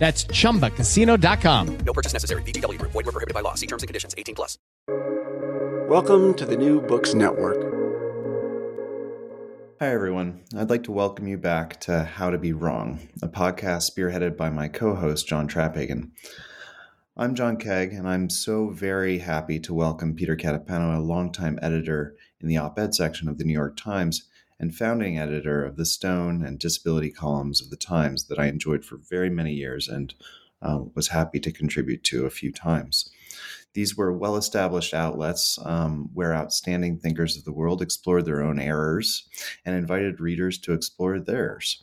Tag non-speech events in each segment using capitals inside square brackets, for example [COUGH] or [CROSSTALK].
That's chumbacasino.com. No purchase necessary. VGW Group. Void were prohibited by law. See terms and conditions. 18 plus. Welcome to the New Books Network. Hi, everyone. I'd like to welcome you back to How to Be Wrong, a podcast spearheaded by my co host, John Traphagan. I'm John Kaag, and I'm so very happy to welcome Peter Catapano, a longtime editor in the op ed section of the New York Times and founding editor of the Stone and Disability columns of the Times that I enjoyed for very many years and uh, was happy to contribute to a few times. These were well established outlets um, where outstanding thinkers of the world explored their own errors and invited readers to explore theirs.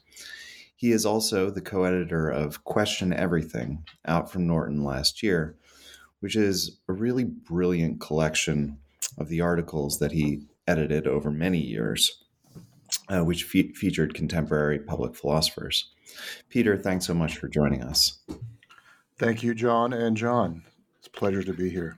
He is also the co editor of Question Everything, out from Norton last year, which is a really brilliant collection of the articles that he edited over many years uh, which fe- featured contemporary public philosophers. Peter, thanks so much for joining us. Thank you, John and John. It's a pleasure to be here.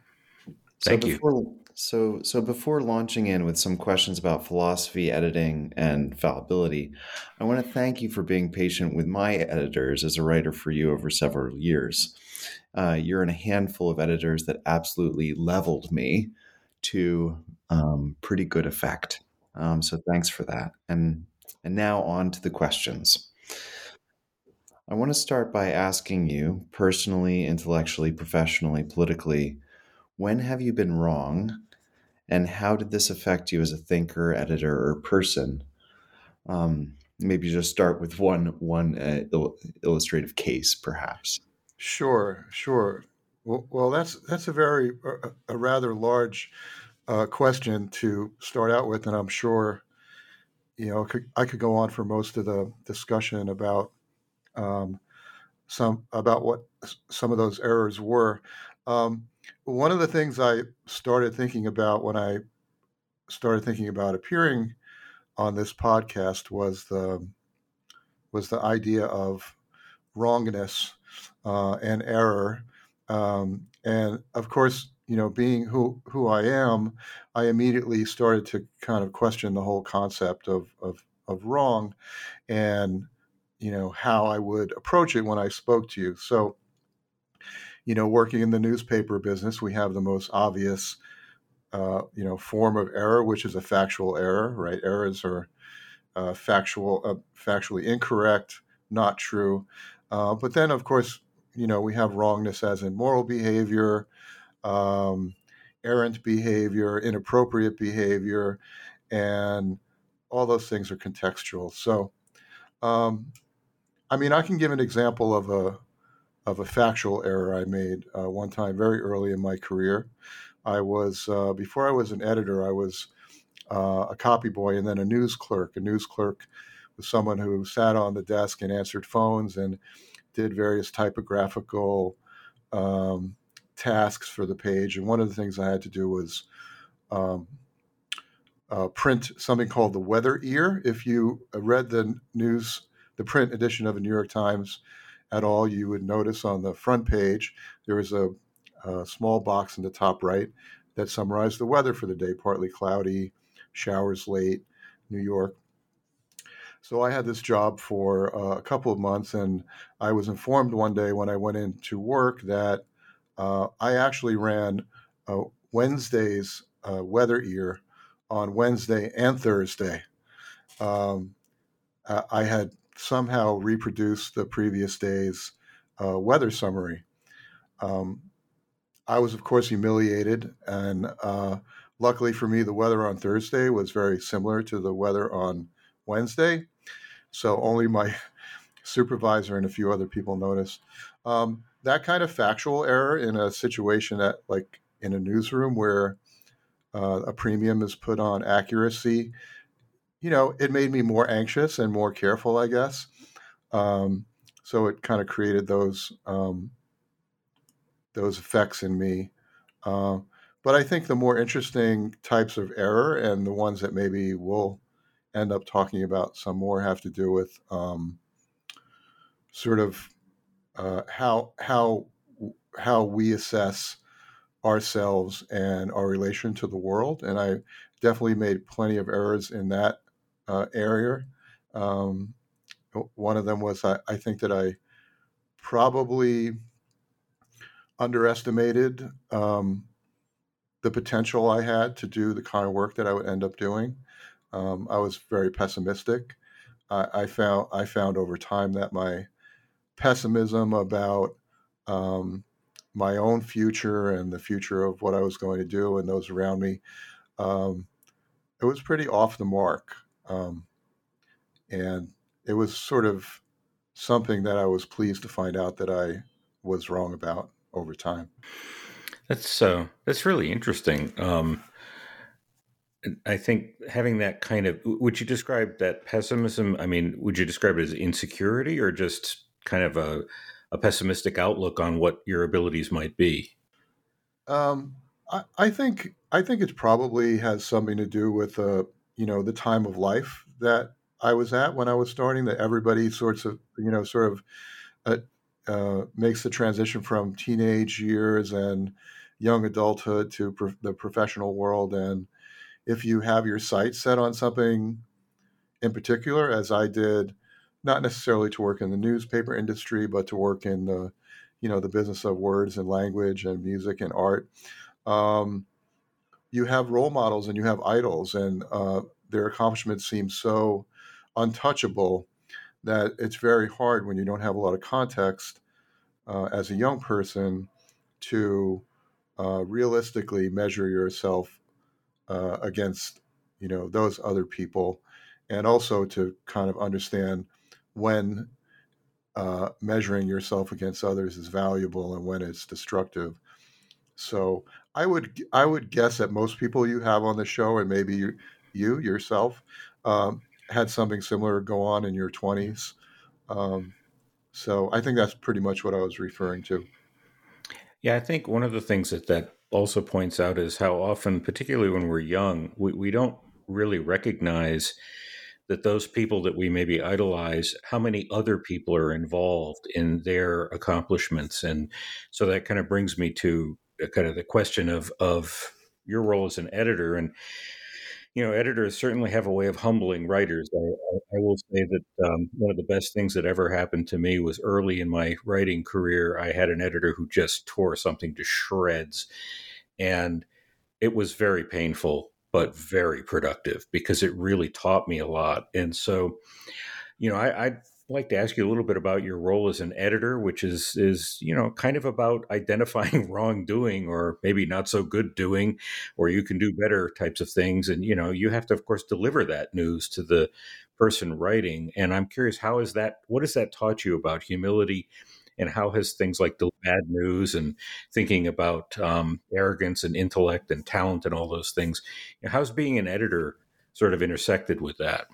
Thank so before, you. So, so before launching in with some questions about philosophy, editing, and fallibility, I want to thank you for being patient with my editors as a writer for you over several years. Uh, you're in a handful of editors that absolutely leveled me to um, pretty good effect. Um, so thanks for that. And and now on to the questions. I want to start by asking you personally, intellectually, professionally, politically, when have you been wrong? And how did this affect you as a thinker, editor, or person? Um, maybe just start with one one uh, il- illustrative case, perhaps. Sure, sure. Well, well that's that's a very a rather large uh, question to start out with, and I'm sure you know I could go on for most of the discussion about um, some about what some of those errors were. Um, one of the things I started thinking about when I started thinking about appearing on this podcast was the was the idea of wrongness uh, and error, um, and of course, you know, being who who I am, I immediately started to kind of question the whole concept of of, of wrong, and you know how I would approach it when I spoke to you. So, you know, working in the newspaper business, we have the most obvious, uh, you know, form of error, which is a factual error. Right? Errors are uh, factual, uh, factually incorrect, not true. Uh, but then, of course, you know, we have wrongness as in moral behavior um, errant behavior, inappropriate behavior, and all those things are contextual. So, um, I mean, I can give an example of a of a factual error I made uh, one time very early in my career. I was uh, before I was an editor, I was uh, a copy boy and then a news clerk. A news clerk was someone who sat on the desk and answered phones and did various typographical um, tasks for the page, and one of the things I had to do was um, uh, print something called the Weather Ear. If you read the news, the print edition of the New York Times at all, you would notice on the front page there was a a small box in the top right that summarized the weather for the day partly cloudy, showers late, New York. So I had this job for uh, a couple of months, and I was informed one day when I went into work that uh, I actually ran uh, Wednesday's uh, weather ear on Wednesday and Thursday. Um, I had somehow reproduced the previous day's uh, weather summary. Um, I was, of course, humiliated, and uh, luckily for me, the weather on Thursday was very similar to the weather on Wednesday. So only my [LAUGHS] supervisor and a few other people noticed. Um, that kind of factual error in a situation that, like in a newsroom where uh, a premium is put on accuracy, you know, it made me more anxious and more careful, I guess. Um, so it kind of created those um, those effects in me. Uh, but I think the more interesting types of error and the ones that maybe we'll end up talking about some more have to do with um, sort of uh, how how how we assess ourselves and our relation to the world. And I definitely made plenty of errors in that uh, area. Um, one of them was I, I, think that I probably underestimated um, the potential I had to do the kind of work that I would end up doing. Um, I was very pessimistic. I, I, found I found over time that my pessimism about um, my own future and the future of what I was going to do and those around me, um, it was pretty off the mark. Um, and it was sort of something that I was pleased to find out that I was wrong about over time. That's uh, that's really interesting. Um, I think having that kind of would you describe that pessimism? I mean, would you describe it as insecurity or just kind of a, a pessimistic outlook on what your abilities might be? Um, I, I, think I think it probably has something to do with uh, you know the time of life that I was at when I was starting. That everybody sorts of you know sort of uh, uh, makes the transition from teenage years and young adulthood to pro- the professional world. And if you have your sights set on something in particular, as I did, not necessarily to work in the newspaper industry, but to work in the, you know, the business of words and language and music and art. Um, you have role models and you have idols, and uh, their accomplishments seem so untouchable that it's very hard when you don't have a lot of context uh, as a young person to uh, realistically measure yourself uh, against you know those other people and also to kind of understand when uh, measuring yourself against others is valuable and when it's destructive so i would i would guess that most people you have on the show and maybe you, you yourself um, had something similar go on in your 20s. Um, so I think that's pretty much what I was referring to. Yeah, I think one of the things that that also points out is how often, particularly when we're young, we, we don't really recognize that those people that we maybe idolize, how many other people are involved in their accomplishments. And so that kind of brings me to kind of the question of, of your role as an editor. And you know, editors certainly have a way of humbling writers. I, I, will say that um, one of the best things that ever happened to me was early in my writing career. I had an editor who just tore something to shreds, and it was very painful, but very productive because it really taught me a lot. And so, you know, I, I like to ask you a little bit about your role as an editor, which is is you know kind of about identifying [LAUGHS] wrongdoing or maybe not so good doing, or you can do better types of things, and you know you have to of course deliver that news to the person writing. And I'm curious, how is that? What has that taught you about humility? And how has things like the bad news and thinking about um, arrogance and intellect and talent and all those things, how's being an editor sort of intersected with that?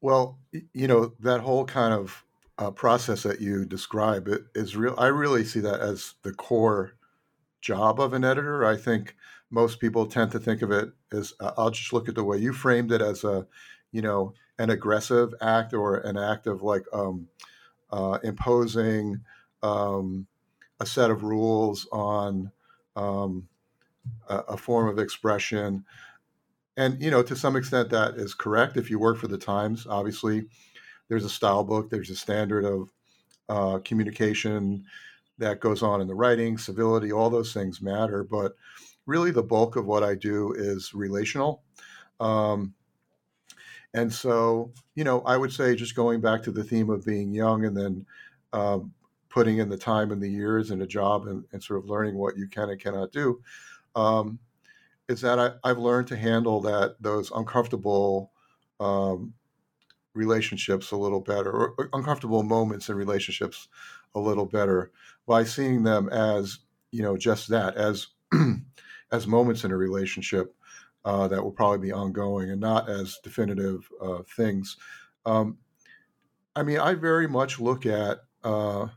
Well, you know that whole kind of uh, process that you describe it is real. I really see that as the core job of an editor. I think most people tend to think of it as uh, I'll just look at the way you framed it as a, you know, an aggressive act or an act of like um, uh, imposing um, a set of rules on um, a, a, form of expression. And, you know, to some extent that is correct. If you work for the Times, obviously there's a style book, there's a standard of uh, communication that goes on in the writing, civility, all those things matter. But really, the bulk of what I do is relational. Um, and so, you know, I would say just going back to the theme of being young and then um, putting in the time and the years in a job and, and, sort of learning what you can and cannot do, um, is that I, have learned to handle that those uncomfortable um, relationships a little better, or uncomfortable moments in relationships a little better by seeing them as you know just that as [CLEARS THROAT] as moments in a relationship uh, that will probably be ongoing and not as definitive uh, things. Um, I mean, I very much look at uh,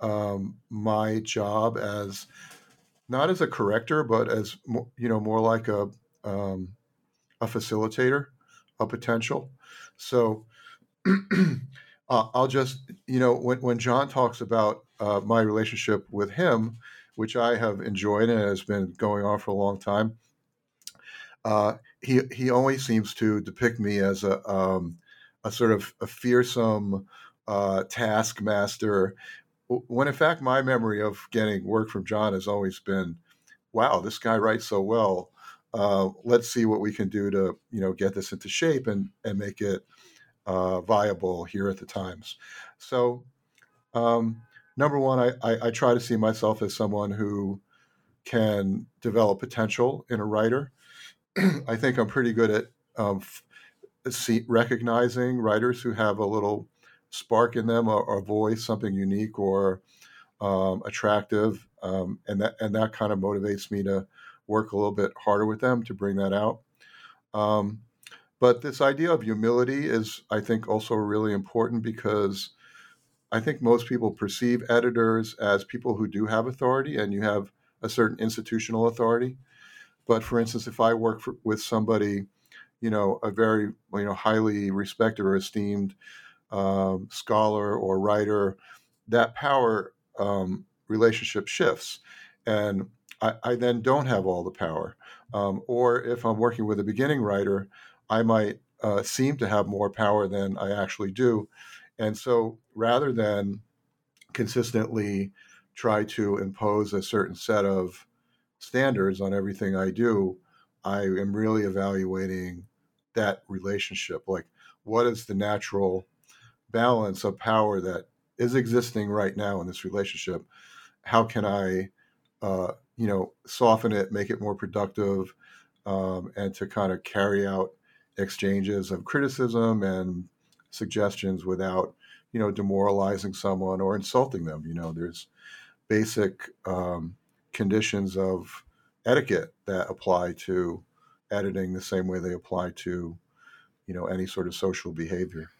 um, my job as not as a corrector, but as you know, more like a um, a facilitator, a potential. So [CLEARS THROAT] uh, I'll just, you know, when when John talks about uh, my relationship with him, which I have enjoyed and has been going on for a long time uh, he he always seems to depict me as a um, a sort of a fearsome uh, taskmaster. When in fact my memory of getting work from John has always been, wow, this guy writes so well. Uh, let's see what we can do to you know get this into shape and and make it uh, viable here at the Times. So, um, number one, I, I, I try to see myself as someone who can develop potential in a writer. [CLEARS THROAT] I think I'm pretty good at um, see, recognizing writers who have a little spark in them, or, a voice, something unique or um, attractive, um, and that and that kind of motivates me to work a little bit harder with them to bring that out. Um, but this idea of humility is, I think, also really important because I think most people perceive editors as people who do have authority, and you have a certain institutional authority. But for instance, if I work for, with somebody, you know, a very you know highly respected or esteemed um, scholar or writer, that power um, relationship shifts, and I, I, then don't have all the power. Um, or if I'm working with a beginning writer, I might uh, seem to have more power than I actually do, and so rather than consistently try to impose a certain set of standards on everything I do, I am really evaluating that relationship. Like, what is the natural balance of power that is existing right now in this relationship? How can I, uh, you know, soften it, make it more productive, um, and to kind of carry out exchanges of criticism and suggestions without, you know, demoralizing someone or insulting them. You know, there's basic um, conditions of etiquette that apply to editing the same way they apply to you know any sort of social behavior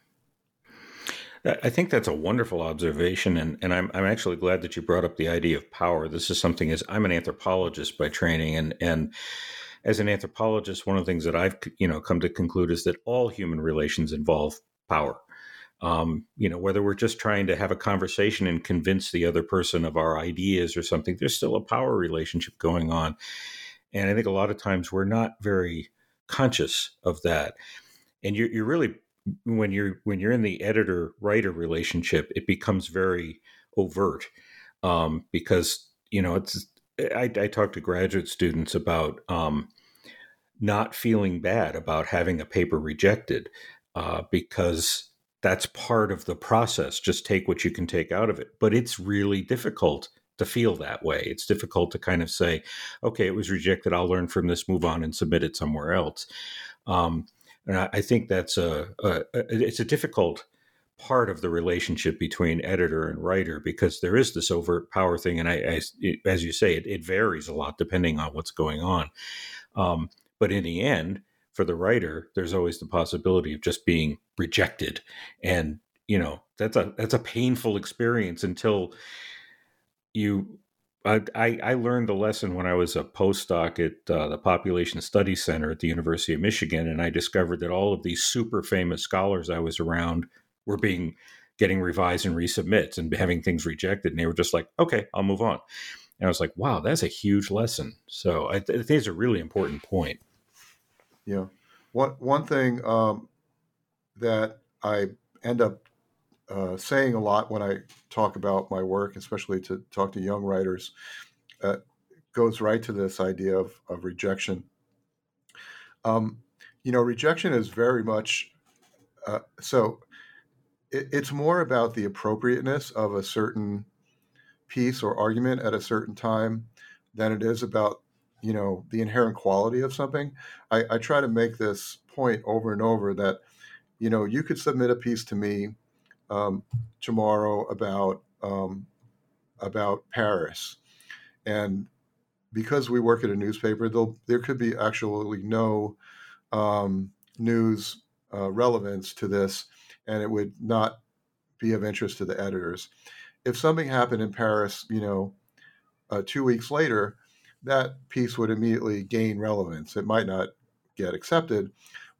I think that's a wonderful observation, and, and I'm I'm actually glad that you brought up the idea of power. This is something as I'm an anthropologist by training, and and as an anthropologist, one of the things that I've you know come to conclude is that all human relations involve power. Um, you know, whether we're just trying to have a conversation and convince the other person of our ideas or something, there's still a power relationship going on. And I think a lot of times we're not very conscious of that. And you're, you're really when you're when you're in the editor writer relationship, it becomes very overt um, because you know it's. I, I talk to graduate students about um, not feeling bad about having a paper rejected uh, because that's part of the process. Just take what you can take out of it. But it's really difficult to feel that way. It's difficult to kind of say, okay, it was rejected. I'll learn from this, move on, and submit it somewhere else. Um, and I, I, think that's a, a, it's a difficult part of the relationship between editor and writer because there is this overt power thing, and I, I it, as you say, it, it, varies a lot depending on what's going on. Um, but in the end, for the writer, there's always the possibility of just being rejected, and you know that's a that's a painful experience until you. I, I learned the lesson when I was a postdoc at uh, the Population Studies Center at the University of Michigan, and I discovered that all of these super famous scholars I was around were being getting revised and resubmits and having things rejected. And they were just like, okay, I'll move on. And I was like, wow, that's a huge lesson. So I, th- I think it's a really important point. Yeah. One, one thing um, that I end up uh, saying a lot when I talk about my work, especially to talk to young writers, uh, goes right to this idea of, of rejection. Um, you know, rejection is very much uh, so. It, it's more about the appropriateness of a certain piece or argument at a certain time than it is about you know the inherent quality of something. I, I try to make this point over and over that you know you could submit a piece to me um, tomorrow about um, about Paris, and because we work at a newspaper, there could be actually no um, news uh, relevance to this, and it would not be of interest to the editors. If something happened in Paris, you know, uh, two weeks later, that piece would immediately gain relevance. It might not get accepted,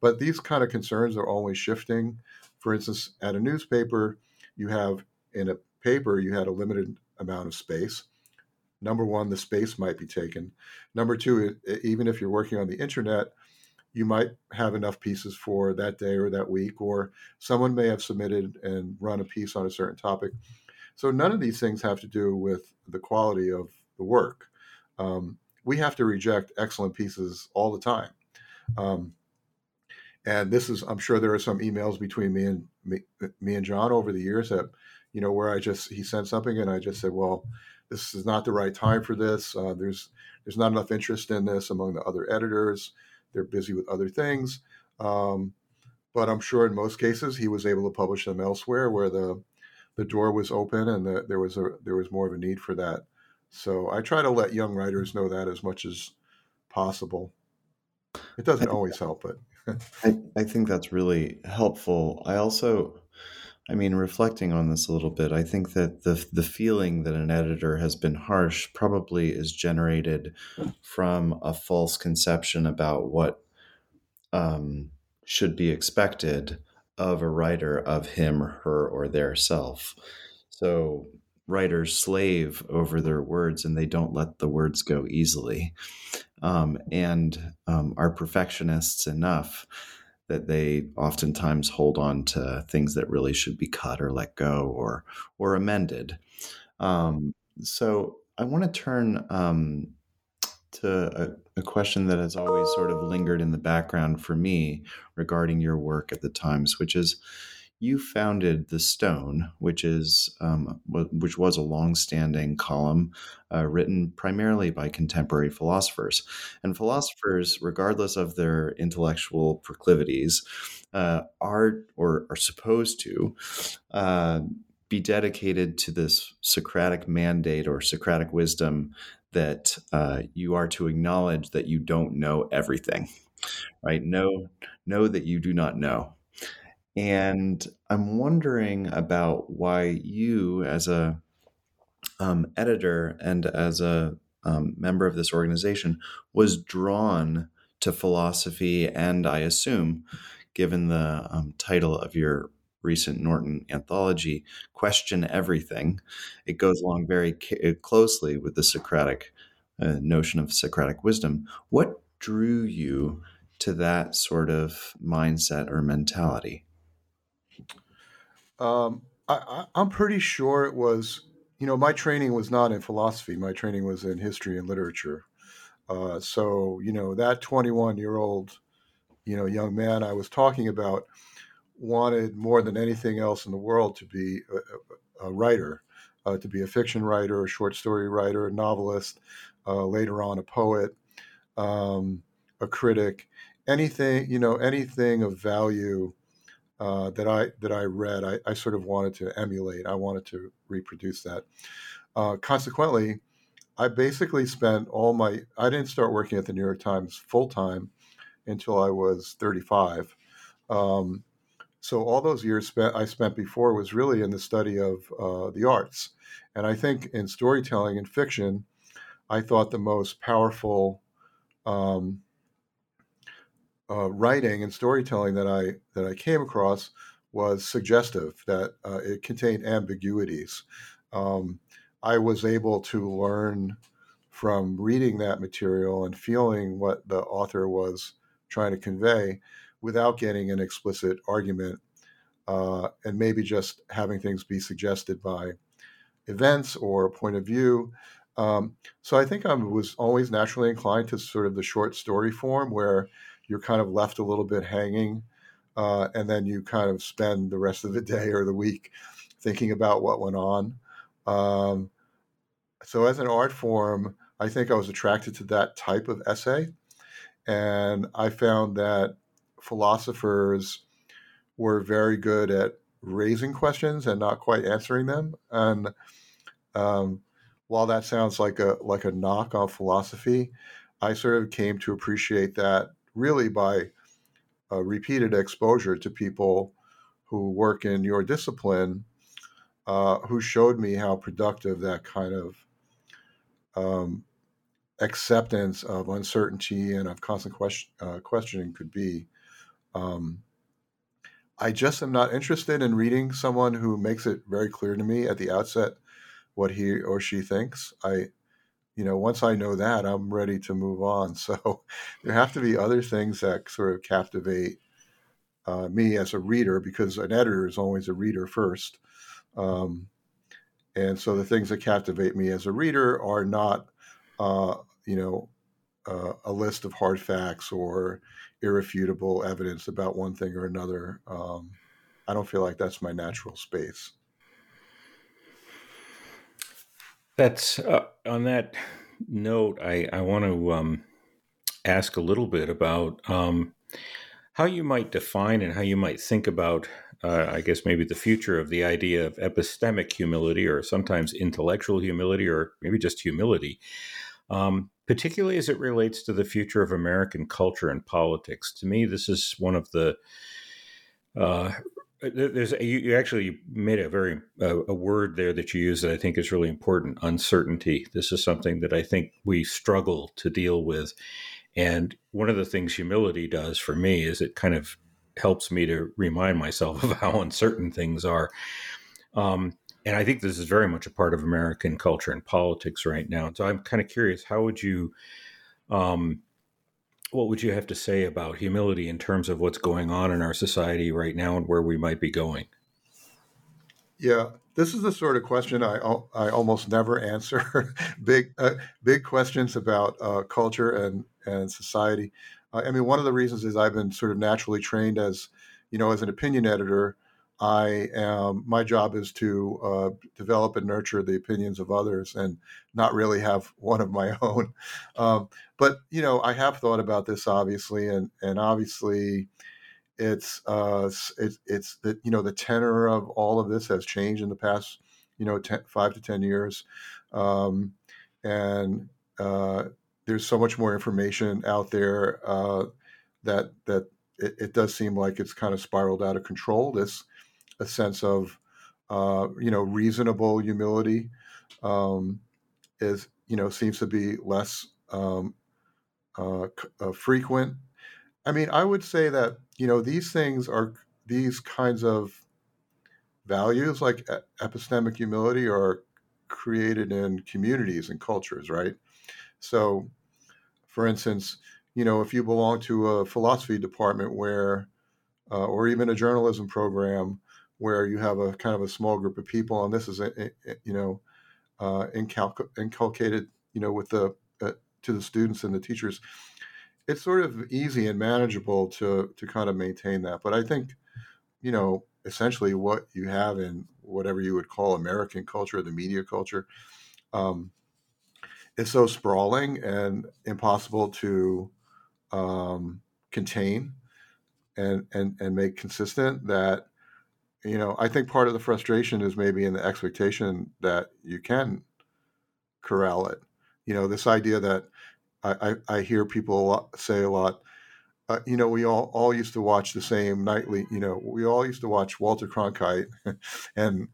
but these kind of concerns are always shifting. For instance, at a newspaper, you have in a paper, you had a limited amount of space. Number one, the space might be taken. Number two, even if you're working on the internet, you might have enough pieces for that day or that week, or someone may have submitted and run a piece on a certain topic. So none of these things have to do with the quality of the work. Um, we have to reject excellent pieces all the time. Um, and this is, I'm sure there are some emails between me and me, me and John over the years that, you know, where I just he sent something and I just said, well, this is not the right time for this. Uh, there's there's not enough interest in this among the other editors. They're busy with other things. Um, but I'm sure in most cases he was able to publish them elsewhere where the the door was open and the, there was a there was more of a need for that. So I try to let young writers know that as much as possible. It doesn't always help, but I, I think that's really helpful. I also, I mean, reflecting on this a little bit, I think that the the feeling that an editor has been harsh probably is generated from a false conception about what um, should be expected of a writer of him, her, or their self. So writers slave over their words and they don't let the words go easily um, and um, are perfectionists enough that they oftentimes hold on to things that really should be cut or let go or or amended. Um, so I want to turn um, to a, a, question that has always sort of lingered in the background for me regarding your work at the Times, which is you founded the Stone, which is um, which was a long-standing column uh, written primarily by contemporary philosophers, and philosophers, regardless of their intellectual proclivities, uh, are or are supposed to. Uh, be dedicated to this Socratic mandate or Socratic wisdom that uh, you are to acknowledge that you don't know everything, right? Know, know that you do not know and I'm wondering about why you, as a um, editor and as a um, member of this organization, was drawn to philosophy, and I assume, given the um, title of your recent Norton anthology, Question Everything, it goes along very ca- closely with the Socratic uh, notion of Socratic wisdom. What drew you to that sort of mindset or mentality? Um, I, am pretty sure it was, you know, my training was not in philosophy. My training was in history and literature. Uh, so, you know, that 21 year old, you know, young man I was talking about wanted more than anything else in the world to be a, a writer, uh, to be a fiction writer, a short story writer, a novelist, uh, later on a poet, um, a critic, anything, you know, anything of value uh, that I that I read, I, I, sort of wanted to emulate. I wanted to reproduce that. Uh, consequently, I basically spent all my. I didn't start working at the New York Times full time until I was 35. Um, so all those years spent I spent before was really in the study of uh, the arts, and I think in storytelling and fiction, I thought the most powerful um, uh, writing and storytelling that I that I came across was suggestive, that uh, it contained ambiguities. Um, I was able to learn from reading that material and feeling what the author was trying to convey without getting an explicit argument uh, and maybe just having things be suggested by events or point of view. Um, so I think I was always naturally inclined to sort of the short story form where you're kind of left a little bit hanging uh, and then you kind of spend the rest of the [LAUGHS] day or the week thinking about what went on. Um, so as an art form, I think I was attracted to that type of essay. And I found that philosophers were very good at raising questions and not quite answering them. And um, while that sounds like a like a knock on philosophy, I sort of came to appreciate that really by uh, repeated exposure to people who work in your discipline, uh, who showed me how productive that kind of um, acceptance of uncertainty and of constant question, uh, questioning could be. Um, I just am not interested in reading someone who makes it very clear to me at the outset what he or she thinks. I, you know, once I know that, I'm ready to move on. [LAUGHS] So there have to be other things that sort of captivate uh, me as a reader because an editor is always a reader first. Um, and so the things that captivate me as a reader are not, uh, you know, uh, a list of hard facts or irrefutable evidence about one thing or another. Um, I don't feel like that's my natural space. That's uh, on that note. I I want to um, ask a little bit about um, how you might define and how you might think about. Uh, I guess maybe the future of the idea of epistemic humility, or sometimes intellectual humility, or maybe just humility. Um, particularly as it relates to the future of American culture and politics. To me, this is one of the uh, there's you, you, actually made a very uh, a word there that you use that I think is really important uncertainty. This is something that I think we struggle to deal with. And one of the things humility does for me is it kind of helps me to remind myself of [LAUGHS] how uncertain things are. Um, and I think this is very much a part of American culture and politics right now. So I'm kind of curious, how would you, um, what would you have to say about humility in terms of what's going on in our society right now and where we might be going? Yeah, this is the sort of question I I almost never answer. [LAUGHS] big uh, big questions about uh, culture and and society. Uh, I mean, one of the reasons is I've been sort of naturally trained as you know as an opinion editor I am my job is to uh, develop and nurture the opinions of others and not really have [LAUGHS] one of my own. Um, but you know, I have thought about this obviously, and and obviously, it's uh, it's it's that you know the tenor of all of this has changed in the past you know five to ten years, um, and uh, there's so much more information out there uh, that that it, it does seem like it's kind of spiraled out of control. This a sense of uh, you know reasonable humility um, is you know seems to be less um, uh, uh, frequent. I mean, I would say that you know these things are these kinds of values like epistemic humility are created in communities and cultures, right? So, for instance, you know, if you belong to a philosophy department where, uh, or even a journalism program where you have a kind of a small group of people, and this is a, a, you know uh, inculcated you know with the uh, to the students and the teachers. It's sort of easy and manageable to to kind of maintain that, but I think you know essentially what you have in whatever you would call American culture, the media culture, um, is so sprawling and impossible to um, contain and, and and make consistent that you know, I think part of the frustration is maybe in the expectation that you can corral it. You know, this idea that I, I, I hear people a lot, say a lot. Uh, you know, we all all used to watch the same nightly. You know, we all used to watch Walter Cronkite [LAUGHS] and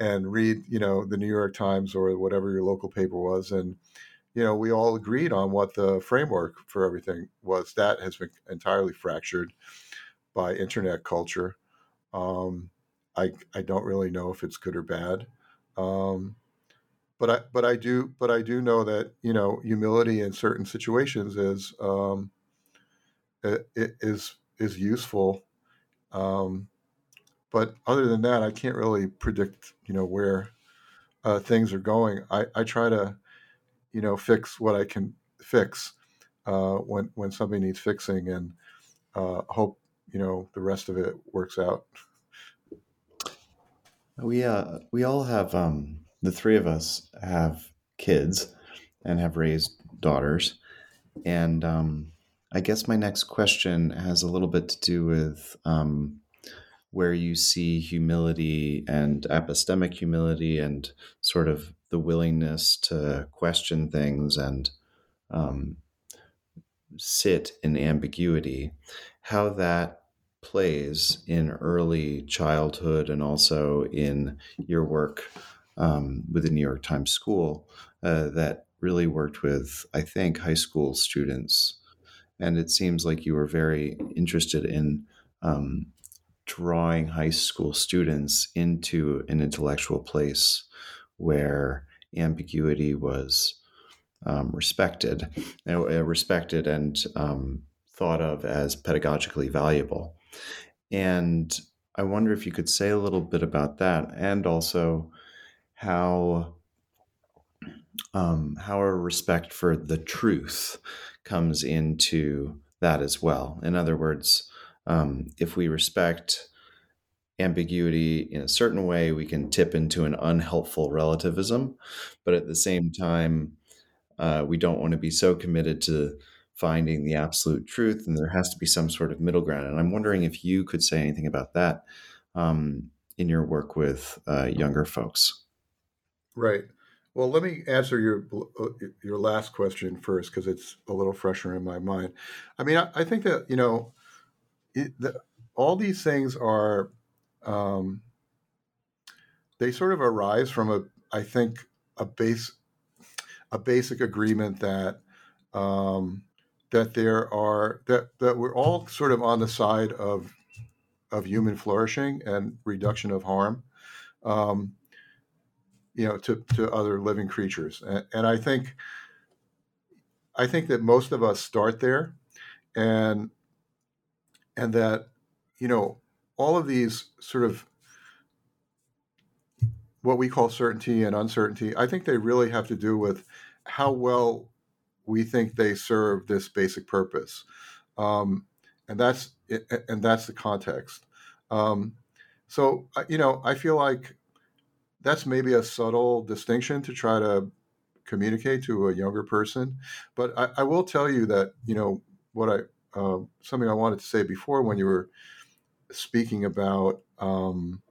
and read you know the New York Times or whatever your local paper was, and you know we all agreed on what the framework for everything was. That has been entirely fractured by internet culture Um, I I don't really know if it's good or bad. Um, but I but I do but I do know that you know humility in certain situations is um, is is useful. Um, but other than that, I can't really predict you know where uh, things are going. I, I try to you know fix what I can fix uh, when when something needs fixing and uh, hope you know the rest of it works out. We uh we all have um the three of us have kids and have raised daughters. And um I guess my next question has a little bit to do with um where you see humility and epistemic humility and sort of the willingness to question things and um, sit in ambiguity, how that plays in early childhood and also in your work um, with the New York Times School uh, that really worked with, I think, high school students. And it seems like you were very interested in um, drawing high school students into an intellectual place where ambiguity was um, respected, uh, respected and um, thought of as pedagogically valuable. And I wonder if you could say a little bit about that, and also how um, how a respect for the truth comes into that as well. In other words, um, if we respect ambiguity in a certain way, we can tip into an unhelpful relativism. But at the same time, uh, we don't want to be so committed to finding the absolute truth, and there has to be some sort of middle ground. And I'm wondering if you could say anything about that um, in your work with uh, younger folks. Right. Well, let me answer your uh, your last question first because it's a little fresher in my mind. I mean, I, I think that you know, it, the, all these things are um, they sort of arise from a I think a base a basic agreement that um, that there are that that we're all sort of on the side of of human flourishing and reduction of harm. Um, you know, to, to other living creatures. And, and I think, I think that most of us start there and, and that, you know, all of these sort of what we call certainty and uncertainty, I think they really have to do with how well we think they serve this basic purpose, um, and that's and that's the context. Um, so you know, I feel like that's maybe a subtle distinction to try to communicate to a younger person. But I, I will tell you that you know what I uh, something I wanted to say before when you were speaking about um,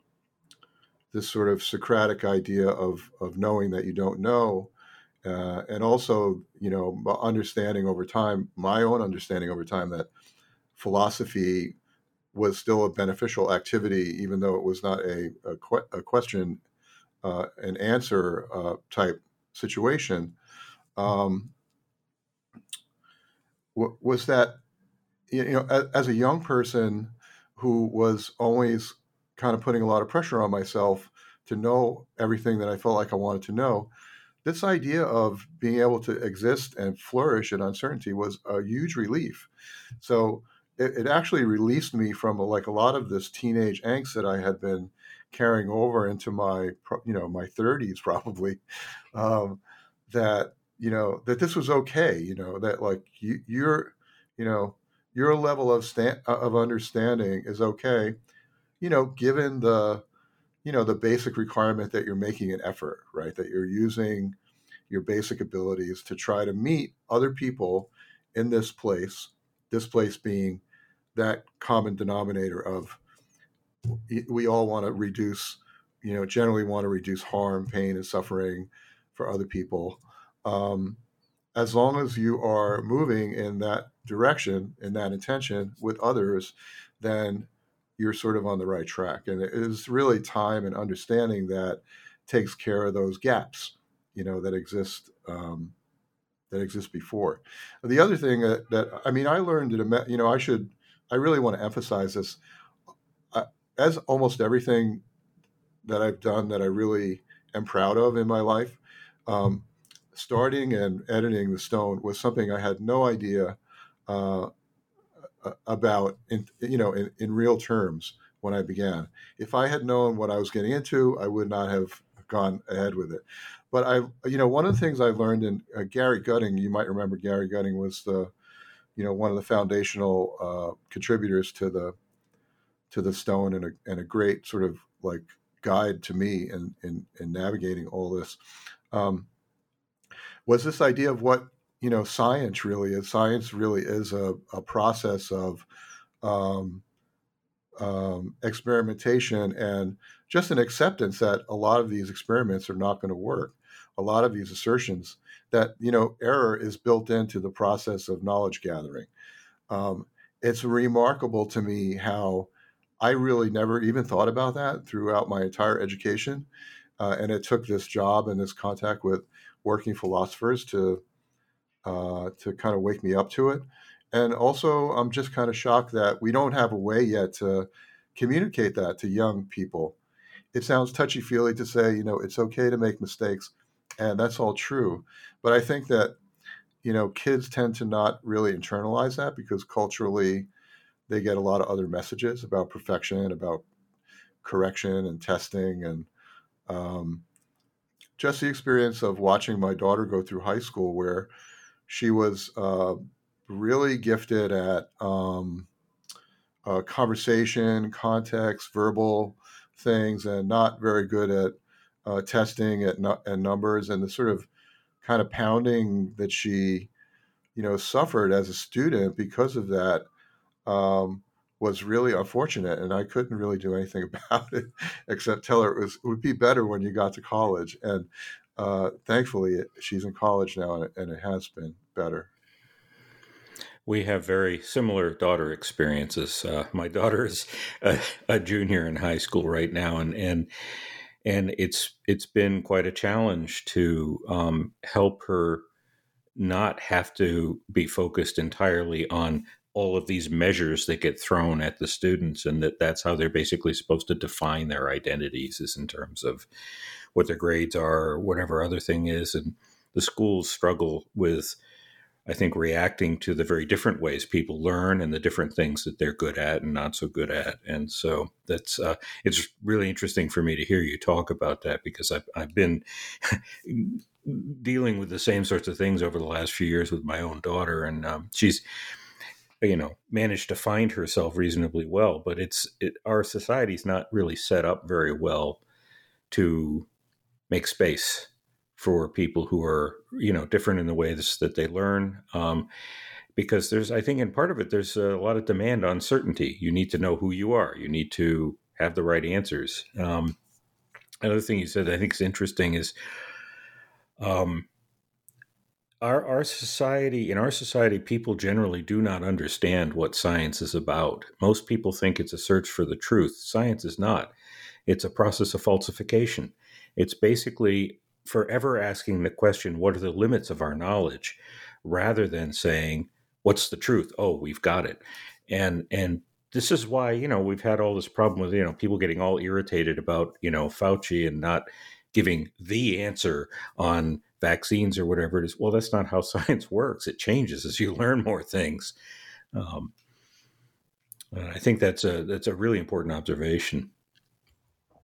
this sort of Socratic idea of of knowing that you don't know. Uh, and also, you know, understanding over time, my own understanding over time that philosophy was still a beneficial activity, even though it was not a, a, que- a question uh, an answer uh, type situation um, was that you know as, as, a young person who was always kind of putting a lot of pressure on myself to know everything that I felt like I wanted to know. This idea of being able to exist and flourish in uncertainty was a huge relief. So it, it actually released me from like a lot of this teenage angst that I had been carrying over into my you know my 30s [LAUGHS] probably um, that you know that this was okay you know that like you, you're you know your level of stand uh, of understanding is okay you know given the you know the basic requirement that you're making an effort right that you're using your basic abilities to try to meet other people in this place this place being that common denominator of we all want to reduce, you know, generally want to reduce harm, pain, and suffering for other people. Um, as long as you are moving in that direction, in that intention with others, then you're sort of on the right track. And it is really time and understanding that takes care of those gaps, you know, that exist um, that exist before. The other thing that, that I mean, I learned that you know I should I really want to emphasize this. as almost everything that I've done that I really am proud of in my life, um, starting and editing the Stone was something I had no idea uh, about in you know in, in real terms when I began. If I had known what I was getting into, I would not have gone ahead with it. But I, you know, one of the things I learned in uh, Gary Gutting, you might remember Gary Gutting was the, you know, one of the foundational uh, contributors to the, to the Stone and a, and a great sort of like guide to me in in, in navigating all this. Um, was this idea of what you know science really is? Science really is a, a process of um, um, experimentation and just an acceptance that a lot of these experiments are not going to work. A lot of these assertions that you know error is built into the process of knowledge gathering. Um, it's remarkable to me how I really never even thought about that throughout my entire education, uh, and it took this job and this contact with working philosophers to uh, to kind of wake me up to it. And also, I'm just kind of shocked that we don't have a way yet to communicate that to young people. It sounds touchy feely to say, you know, it's okay to make mistakes, and that's all true. But I think that, you know, kids tend to not really internalize that because culturally they get a lot of other messages about perfection, about correction and testing. And um, just the experience of watching my daughter go through high school where she was. Uh, really gifted at um, uh, conversation, context, verbal things, and not very good at uh, testing at and numbers. And the sort of kind of pounding that she, you know, suffered as a student because of that um, was really unfortunate. And I couldn't really do anything [LAUGHS] about it except tell her it was it would be better when you got to college. And uh, thankfully, she's in college now, and it, and it has been better we have very similar daughter experiences. Uh, my daughter is a, a, junior in high school right now, and and and it's it's been quite a challenge to um, help her not have to be focused entirely on all of these measures that get thrown at the students and that that's how they're basically supposed to define their identities is in terms of what their grades are whatever other thing is and the schools struggle with I think reacting to the very different ways people learn and the different things that they're good at and not so good at. And so that's uh, it's really interesting for me to hear you talk about that because I've I've been [LAUGHS] dealing with the same sorts of things over the last few years with my own daughter, and um, she's you know managed to find herself reasonably well, but it's it, our society's not really set up very well to make space for people who are you know different in the ways that they learn um, because there's i think in part of it there's a lot of demand on certainty. You need to know who you are. You need to have the right answers. Um, another thing you said i think is interesting is um, our, our society in our society people generally do not understand what science is about. Most people think it's a search for the truth. Science is not. It's a process of falsification it's basically forever asking the question, what are the limits of our knowledge, rather than saying, what's the truth? Oh, we've got it. And, and, this is why you know we've had all this problem with you know people getting all irritated about you know Fauci and not giving the answer on vaccines or whatever it is. Well, that's not how [LAUGHS] science works. It changes as you learn more things. Um, I think that's a that's a really important observation.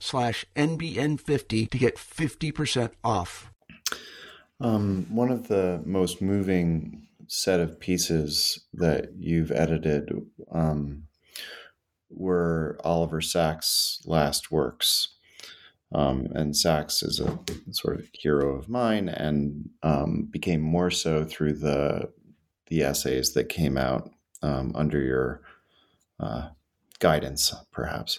slash NBN50 to get 50% off. Um, one of the most moving set of pieces that you've edited um, were Oliver Sacks' last works. Um, and Sacks is a sort of hero of mine, and um, became more so through the the essays that came out um, under your uh, guidance, perhaps.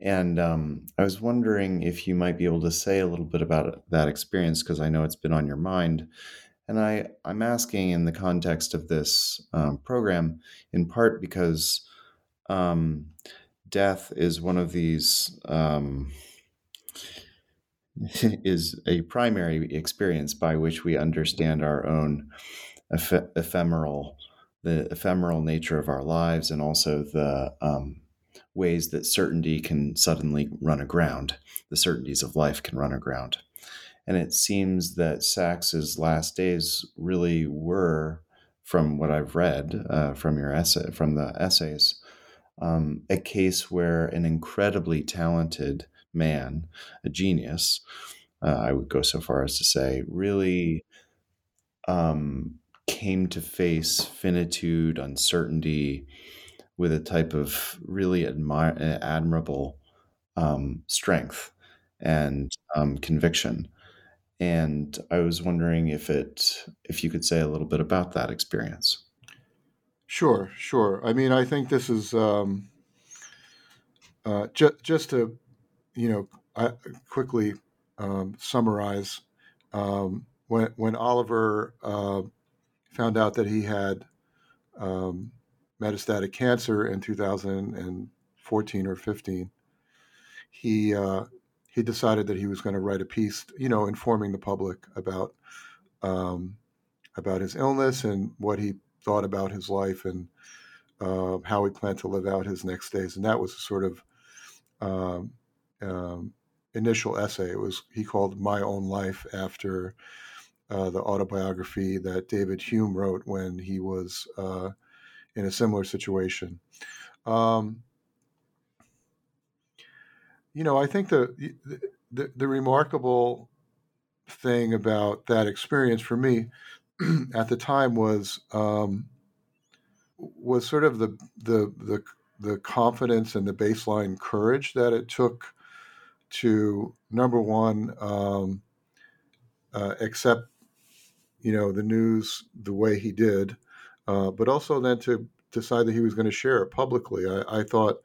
And um, I was wondering if you might be able to say a little bit about that experience because I know it's been on your mind. And I, I'm asking in the context of this um, program, in part because um, death is one of these um, [LAUGHS] is a primary experience by which we understand our own eph- ephemeral the ephemeral nature of our lives and also the um, ways that certainty can suddenly run aground the certainties of life can run aground. And it seems that Sacks's last days really were from what I've read uh, from your essay from the essays um, a case where an incredibly talented man, a genius, uh, I would go so far as to say, really um, came to face finitude, uncertainty with a type of really admir- admirable um, strength and um, conviction. And I was wondering if it, if you could say a little bit about that experience. Sure, sure. I mean, I think this is um, uh, ju- just to, you know, I, quickly um, summarize. Um, when when Oliver uh, found out that he had um, metastatic cancer in 2014 or 15, he uh, he decided that he was going to write a piece, you know, informing the public about um, about his illness and what he thought about his life and uh, how he planned to live out his next days. And that was a sort of um, um, initial essay. It was he called "My Own Life" after uh, the autobiography that David Hume wrote when he was uh, in a similar situation. Um, you know, I think the, the the remarkable thing about that experience for me [CLEARS THROAT] at the time was um, was sort of the the the the confidence and the baseline courage that it took to number one um, uh, accept you know the news the way he did, uh, but also then to decide that he was going to share it publicly. I, I thought,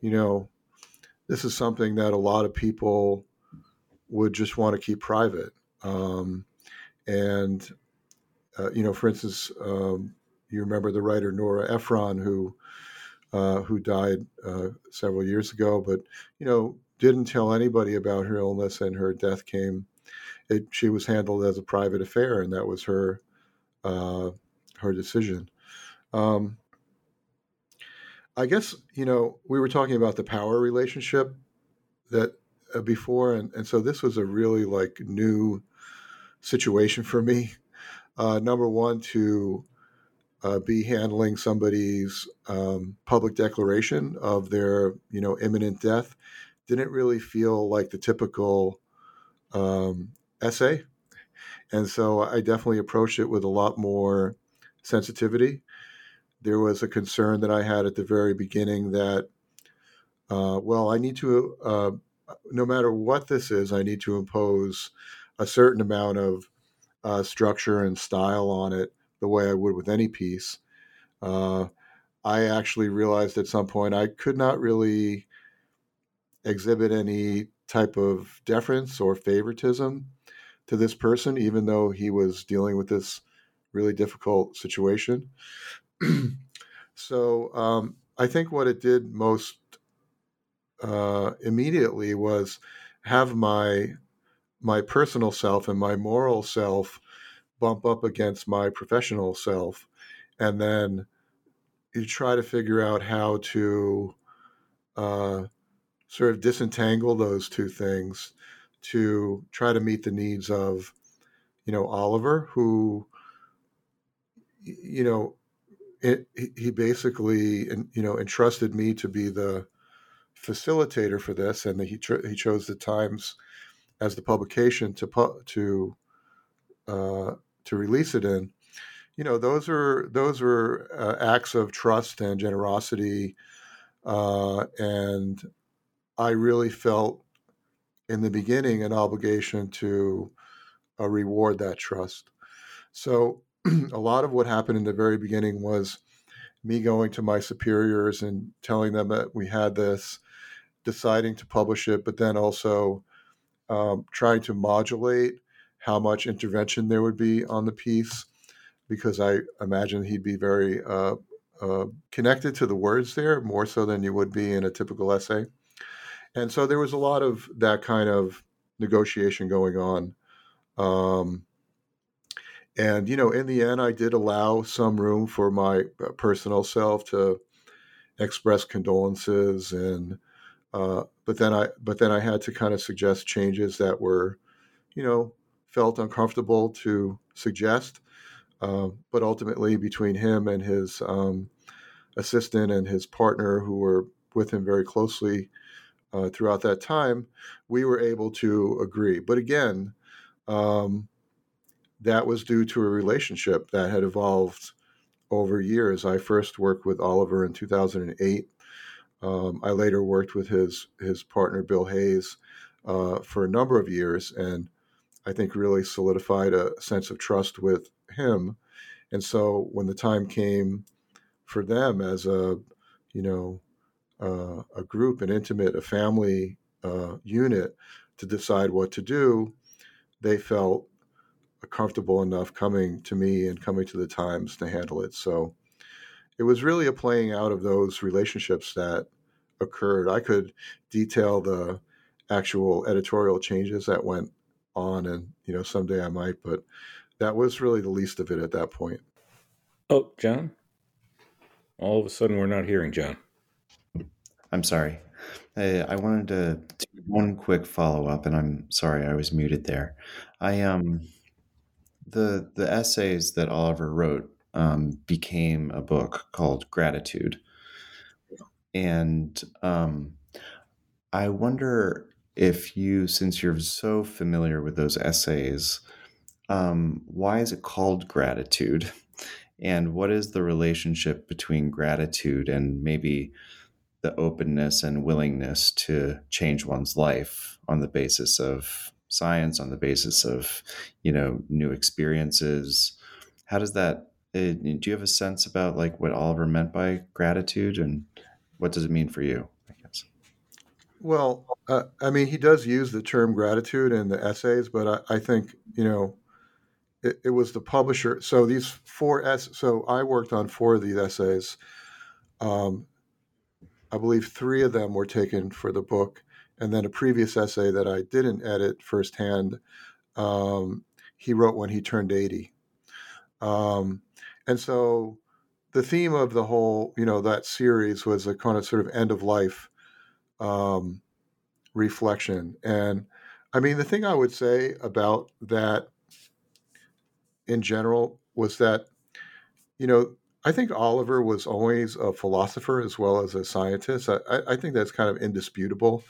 you know, this is something that a lot of people would just want to keep private. Um, and uh, you know, for instance, um, you remember the writer Nora Ephron, who uh, who died uh, several years ago, but you know, didn't tell anybody about her illness, and her death came. It, she was handled as a private affair, and that was her uh, her decision. Um, I guess you know we were talking about the power relationship that uh, before, and, and so this was a really like new situation for me [LAUGHS] uh, number one, to uh, be handling somebody's um, public declaration of their, you know, imminent death didn't really feel like the typical um, essay, and so I definitely approached it with a lot more sensitivity. There was a concern that I had at the very beginning that, uh, well, I need to, uh, no matter what this is, I need to impose a certain amount of uh, structure and style on it the way I would with any piece. Uh, I actually realized at some point I could not really exhibit any type of deference or favoritism to this person, even though he was dealing with this really difficult situation. [CLEARS THROAT] so um, I think what it did most uh, immediately was have my my personal self and my moral self bump up against my professional self and then you try to figure out how to uh, sort of disentangle those two things to try to meet the needs of you know oliver who you know it, he basically you know entrusted me to be the facilitator for this, and he he chose the Times as the publication to pu- to uh, to release it in. You know, those are those are uh, acts of trust and generosity, uh, and I really felt in the beginning an obligation to uh, reward that trust. So [CLEARS THROAT] a lot of what happened in the very beginning was me going to my superiors and telling them that we had this, deciding to publish it, but then also um, trying to modulate how much intervention there would be on the piece, because I imagine he'd be very uh, uh, connected to the words there more so than you would be in a typical essay. And so there was a lot of that kind of negotiation going on. Um, and you know, in the end, I did allow some room for my uh, personal self to express condolences, and uh, but then I but then I had to kind of suggest changes that were, you know, felt uncomfortable to suggest. Uh, but ultimately, between him and his um, assistant and his partner, who were with him very closely uh, throughout that time, we were able to agree. But again, um, that was due to a relationship that had evolved over years. I first worked with Oliver in 2008. Um, I later worked with his his partner Bill Hayes uh, for a number of years, and I think really solidified a sense of trust with him. And so when the time came for them as a you know uh, a group, an intimate, a family uh, unit to decide what to do, they felt comfortable enough coming to me and coming to the Times to handle it. So it was really a playing out of those relationships that occurred. I could detail the actual editorial changes that went on, and you know, someday I might, but that was really the least of it at that point. Oh, John. All of a sudden, we're not hearing John. I'm sorry. I, I wanted to do one quick follow up, and I'm sorry I was muted there. I um the the essays that Oliver wrote um, became a book called Gratitude, and um, I wonder if you, since you're so familiar with those essays, um, why is it called Gratitude, and what is the relationship between gratitude and maybe the openness and willingness to change one's life on the basis of science on the basis of you know new experiences. How does that uh, do you have a sense about like what oliver meant by gratitude and what does it mean for you i guess? Well uh, i mean he does use the term gratitude in the essays but i, I think you know it, it, was the publisher so these four s so i worked on four of these essays. Um, i believe three of them were taken for the book and then a previous essay that I didn't edit firsthand, um, he wrote when he turned 80. Um, and so the theme of the whole, you know, that series was a kind of sort of end of life um, reflection. And I mean, the thing I would say about that in general was that, you know, I think Oliver was always a philosopher as well as a scientist. I, I think that's kind of indisputable.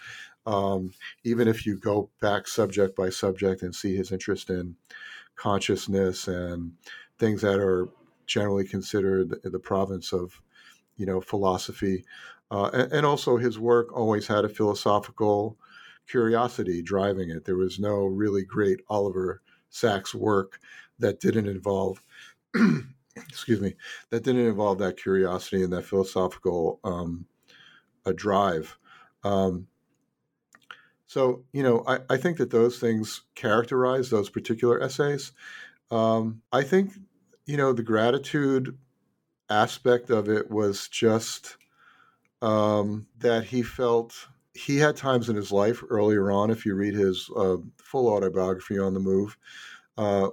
Um, even if you go back subject by subject and see his interest in consciousness and things that are generally considered the, province of, you know, philosophy, uh, and, and, also his work always had a philosophical curiosity driving it. There was no really great Oliver Sacks work that didn't involve. [CLEARS THROAT] excuse me, that didn't involve that curiosity and that philosophical um, a drive. Um, so, you know, I, I think that those things characterize those particular essays. Um, I think, you know, the gratitude aspect of it was just um, that he felt he had times in his life earlier on, if you read his uh, full autobiography on the move, uh,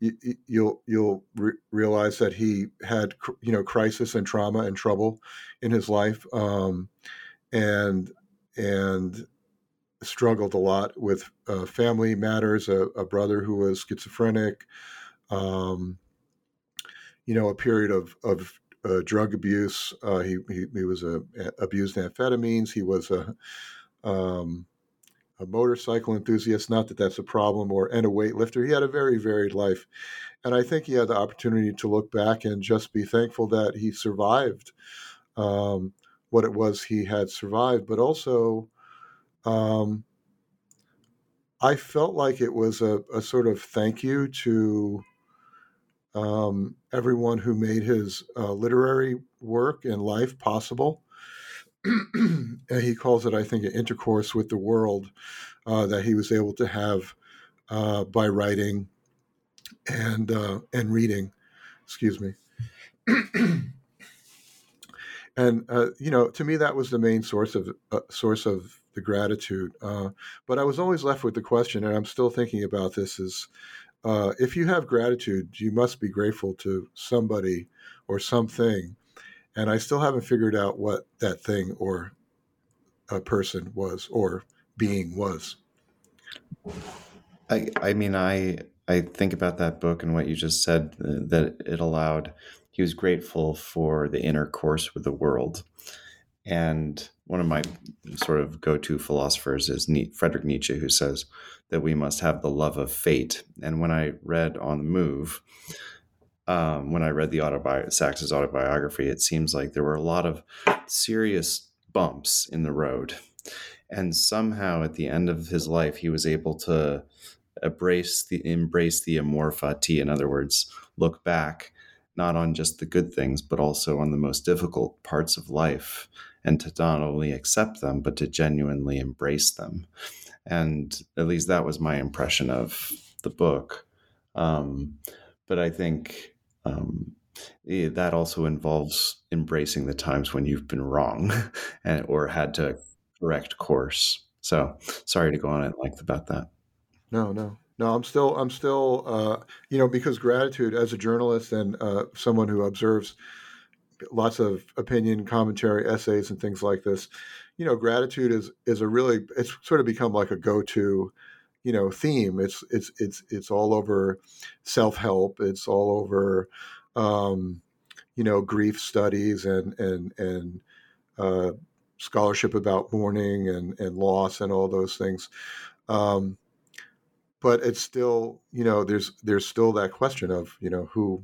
you, will you'll, you'll re- realize that he had you know crisis and trauma and trouble in his life, um, and and struggled a lot with uh, family matters, a, a, brother who was schizophrenic, um, you know, a period of, of uh, drug abuse. Uh, he, he, he was a, abused amphetamines. He was a um, a motorcycle enthusiast. Not that that's a problem, or and a weightlifter. He had a very varied life, and I think he had the opportunity to look back and just be thankful that he survived um, what it was he had survived, but also. Um, I felt like it was a, a sort of thank you to um, everyone who made his uh, literary work and life possible. and he calls it, I think, an intercourse with the world uh, that he was able to have uh, by writing and uh, and reading. Excuse me. and uh, you know, to me, that was the main source of uh, source of the gratitude. but I was always left with the question, and I'm still thinking about this: is uh, if you have gratitude, you must be grateful to somebody or something. And I still haven't figured out what that thing or a person was or being was. I, I mean, I, I think about that book and what you just said uh, that it allowed. He was grateful for the intercourse with the world, and one of my sort of go-to philosophers is Frederick Nietzsche, who says that we must have the love of fate. And when I read On the Move, um, when I read the autobi- Sacks's autobiography, it seems like there were a lot of serious bumps in the road. And somehow at the end of his life, he was able to embrace the embrace the amor fati. In other words, look back not on just the good things, but also on the most difficult parts of life, and to not only accept them, but to genuinely embrace them and at least that was my impression of the book. Um, but I think um, that also involves embracing the times when you've been wrong [LAUGHS] and, or had to correct course. So sorry to go on at length about that. No, no, no. I'm still, I'm still, uh, you know, because gratitude as a journalist and uh, someone who observes lots of opinion, commentary, essays, and things like this you know, gratitude is is a really it's sort of become like a go to, you know, theme. It's it's it's it's all over self help. It's all over, um, you know, grief studies and and and uh, scholarship about mourning and and loss and all those things. Um, but it's still, you know, there's there's still that question of, you know, who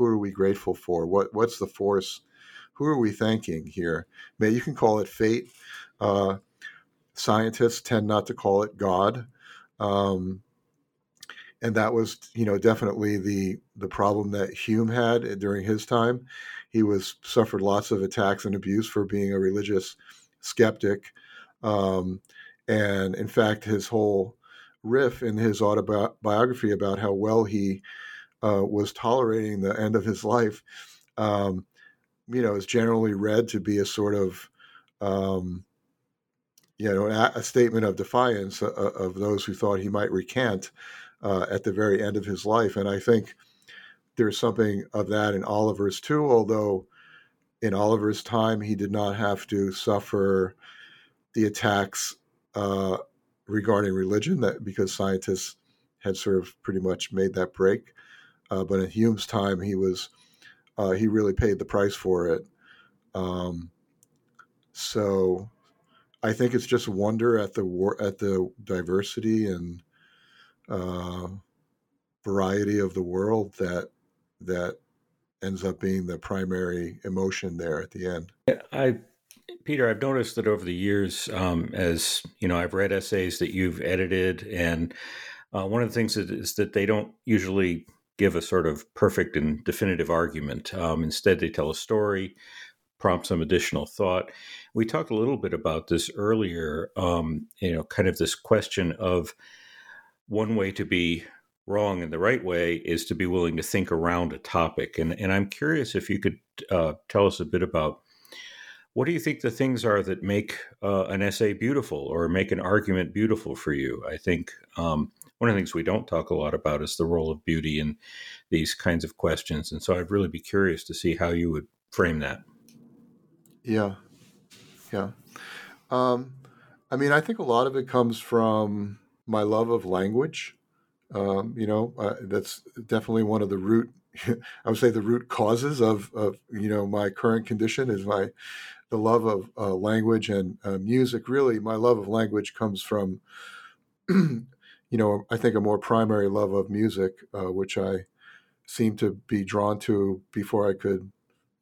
who are we grateful for? What what's the force who are we thanking here? May you can call it fate. Uh, scientists tend not to call it God. Um, and that was, you know, definitely the the problem that Hume had during his time. He was suffered lots of attacks and abuse for being a religious skeptic, um, and in fact, his whole riff in his autobiography about how well he uh, was tolerating the end of his life um, you know, is generally read to be a sort of, um, you know, a, a statement of defiance of, uh, uh, of, those who thought he might recant uh, at the very end of his life. And I think there's something of that in Oliver's too, although in Oliver's time he did not have to suffer the attacks uh, regarding religion that because scientists had sort of pretty much made that break. Uh, but in Hume's time, he was uh, he really paid the price for it. Um, so I think it's just wonder at the war at the diversity and uh, variety of the world that that ends up being the primary emotion there at the end. I, Peter, I've noticed that over the years, um, as you know, I've read essays that you've edited, and uh, one of the things is that they don't usually give a sort of perfect and definitive argument. Um, instead, they tell a story, prompt some additional thought. We talked a little bit about this earlier. Um, you know, kind of this question of one way to be wrong and the right way is to be willing to think around a topic. And and I'm curious if you could uh, tell us a bit about what do you think the things are that make uh, an essay beautiful or make an argument beautiful for you? I think um, one of the things we don't talk a lot about is the role of beauty in these kinds of questions. And so I'd really be curious to see how you would frame that. Yeah. Yeah. Um, I mean, I think a lot of it comes from my love of language. Um, you know, uh, that's definitely one of the root [LAUGHS] I would say the root causes of, of you know my current condition is my the love of uh, language and uh, music. Really, my love of language comes from [CLEARS THROAT] you know I think a more primary love of music, uh, which I seem to be drawn to before I could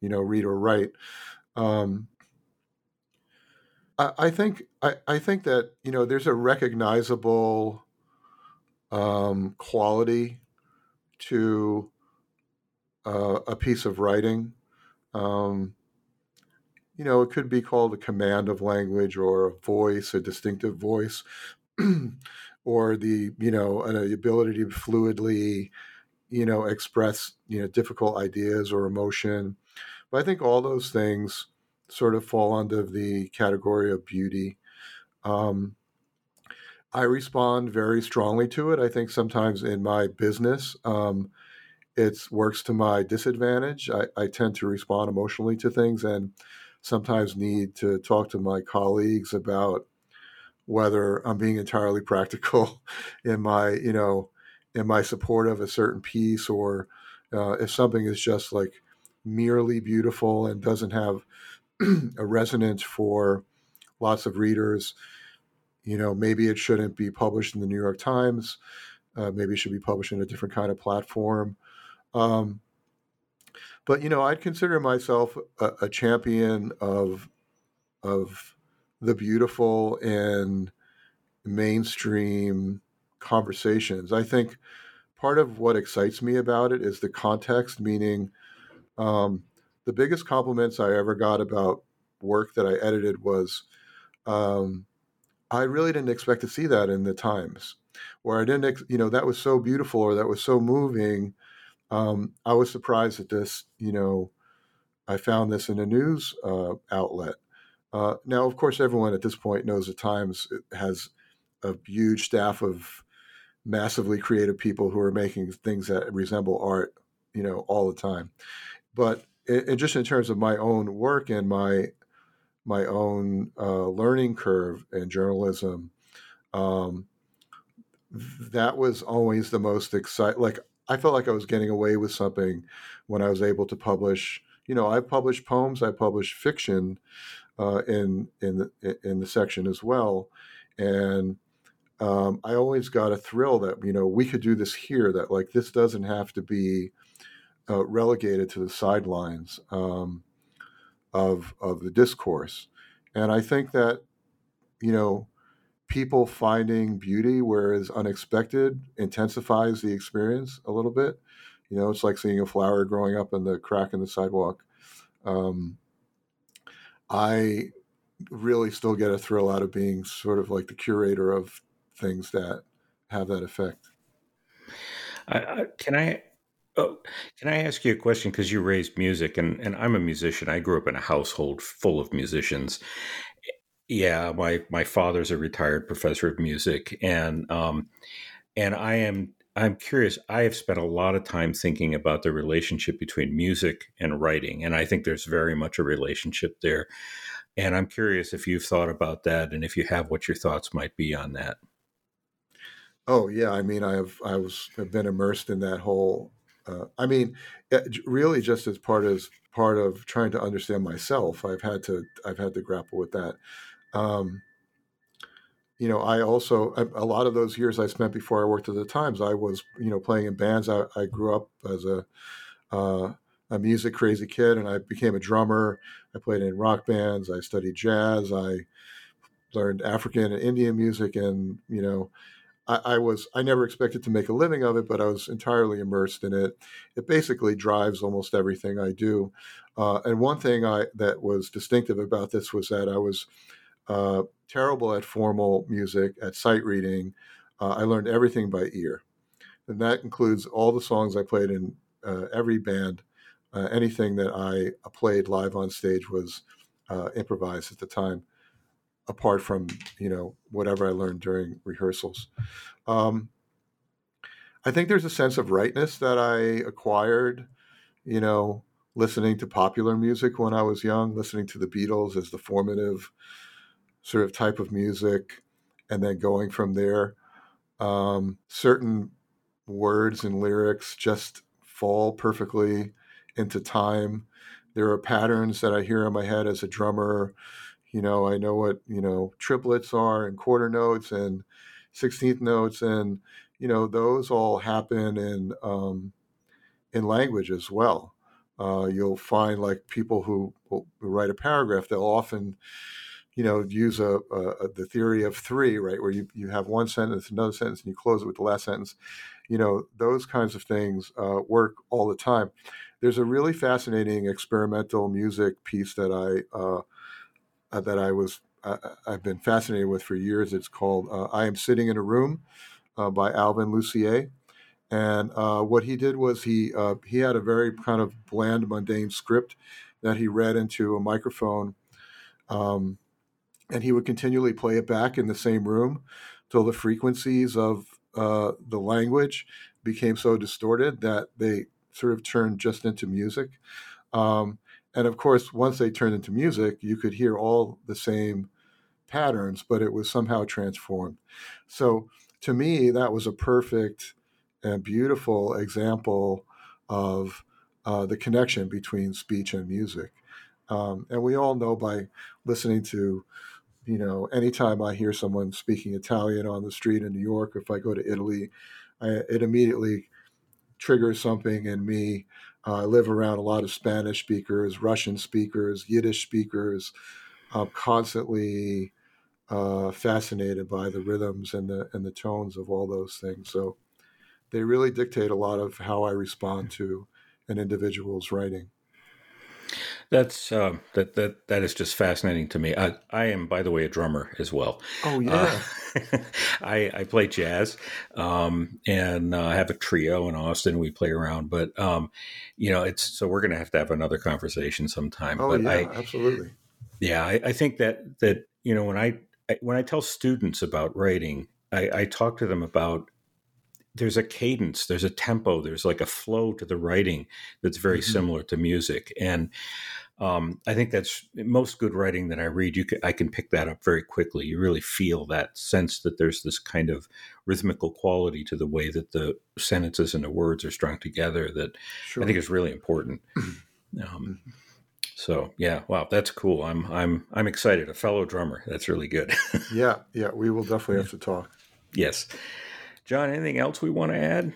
you know read or write. Um, I, I think I, I think that you know there's a recognizable um, quality to uh, a piece of writing. Um, you know, it could be called a command of language or a voice, a distinctive voice, [CLEARS THROAT] or the you know an ability to fluidly, you know, express you know difficult ideas or emotion. But I think all those things sort of fall under the category of beauty. Um, I respond very strongly to it. I think sometimes in my business, um, it works to my disadvantage. I, I, tend to respond emotionally to things and sometimes need to talk to my colleagues about whether I'm being entirely [LAUGHS] practical in my, you know, in my support of a certain piece or uh, if something is just like merely beautiful and doesn't have [CLEARS THROAT] a resonance for lots of readers you know, maybe it shouldn't be published in the New York Times. Uh, maybe it should be published in a different kind of platform. Um, but you know, I'd consider myself a, a, champion of of the beautiful and mainstream conversations. I think part of what excites me about it is the context, meaning um, the biggest compliments I ever got about work that I edited was um, I really didn't expect to see that in the Times, where I didn't, you know, that was so beautiful or that was so moving. Um, I was surprised at this, you know, I found this in a news uh, outlet. Uh, now, of course, everyone at this point knows the Times has a huge staff of massively creative people who are making things that resemble art, you know, all the time. But it, it just in terms of my own work and my my own uh, learning curve in journalism, um, that was always the most exciting. Like I felt like I was getting away with something when I was able to publish. You know, I published poems, I published fiction uh, in in the, in the section as well, and um, I always got a thrill that you know we could do this here. That like this doesn't have to be uh, relegated to the sidelines. Um, of of the discourse. And I think that you know people finding beauty where it's unexpected intensifies the experience a little bit. You know, it's like seeing a flower growing up in the crack in the sidewalk. Um, I really still get a thrill out of being sort of like the curator of things that have that effect. Can I Oh, can I ask you a question? Because you raised music, and, and I'm a musician. I grew up in a household full of musicians. Yeah, my my father's a retired professor of music, and um, and I am I'm curious. I have spent a lot of time thinking about the relationship between music and writing, and I think there's very much a relationship there. And I'm curious if you've thought about that, and if you have, what your thoughts might be on that. Oh yeah, I mean, I've I was have been immersed in that whole uh, I mean, really, just as part as part of trying to understand myself, I've had to I've had to grapple with that. Um, you know, I also a, lot of those years I spent before I worked at the Times, I was you know playing in bands. I, I grew up as a uh, a music crazy kid, and I became a drummer. I played in rock bands. I studied jazz. I learned African and Indian music, and you know, I, was I never expected to make a living of it, but I was entirely immersed in it. It basically drives almost everything I do. Uh, and one thing I that was distinctive about this was that I was uh, terrible at formal music, at sight reading. Uh, I learned everything by ear, and that includes all the songs I played in uh, every band. Uh, anything that I played live on stage was uh, improvised at the time apart from you know whatever I learned during rehearsals. Um, I think there's a sense of rightness that I acquired, you know, listening to popular music when I was young, listening to the Beatles as the formative sort of type of music, and then going from there. Um, certain words and lyrics just fall perfectly into time. There are patterns that I hear in my head as a drummer. You know, I know what, you know, triplets are and quarter notes and 16th notes. And, you know, those all happen in, um, in language as well. Uh, you'll find like people who, who write a paragraph, they'll often, you know, use a, a, the theory of three, right, where you, you have one sentence, another sentence, and you close it with the last sentence. You know, those kinds of things uh, work all the time. There's a really fascinating experimental music piece that I uh, uh that I was I've been fascinated with for years. It's called uh, "I Am Sitting in a Room" uh, by Alvin Lucier. And uh, what he did was he uh, he had a very kind of bland, mundane script that he read into a microphone, um, and he would continually play it back in the same room till the frequencies of uh, the language became so distorted that they sort of turned just into music. Um, and of course, once they turned into music, you could hear all the same patterns, but it was somehow transformed. So to me, that was a perfect and beautiful example of uh, the connection between speech and music. Um, and we all know by listening to, you know, anytime I hear someone speaking Italian on the street in New York, if I go to Italy, I, it immediately triggers something in me. Uh, I live around a lot of Spanish speakers, Russian speakers, Yiddish speakers. I'm constantly uh, fascinated by the rhythms and the and the tones of all those things. So they really dictate a lot of how I respond to an individual's writing. That's uh, that that that is just fascinating to me. I, I am, by the way, a drummer as well. Oh yeah, uh, [LAUGHS] I I play jazz, um, and uh, I have a trio in Austin. We play around, but um, you know, it's so we're going to have to have another conversation sometime. Oh but yeah, I, absolutely. Yeah, I, I think that that you know when I, I when I tell students about writing, I, I talk to them about there's a cadence, there's a tempo, there's like a flow to the writing that's very mm-hmm. similar to music. And um, I think that's most good writing that I read. You can, I can pick that up very quickly. You really feel that sense that there's this kind of rhythmical quality to the way that the sentences and the words are strung together that sure. I think is really important. [CLEARS THROAT] Um, mm-hmm. so yeah, wow, that's cool. I'm I'm I'm excited. A fellow drummer. That's really good. yeah, [LAUGHS] yeah, we will definitely have to talk. Yes. John, anything else we want to add?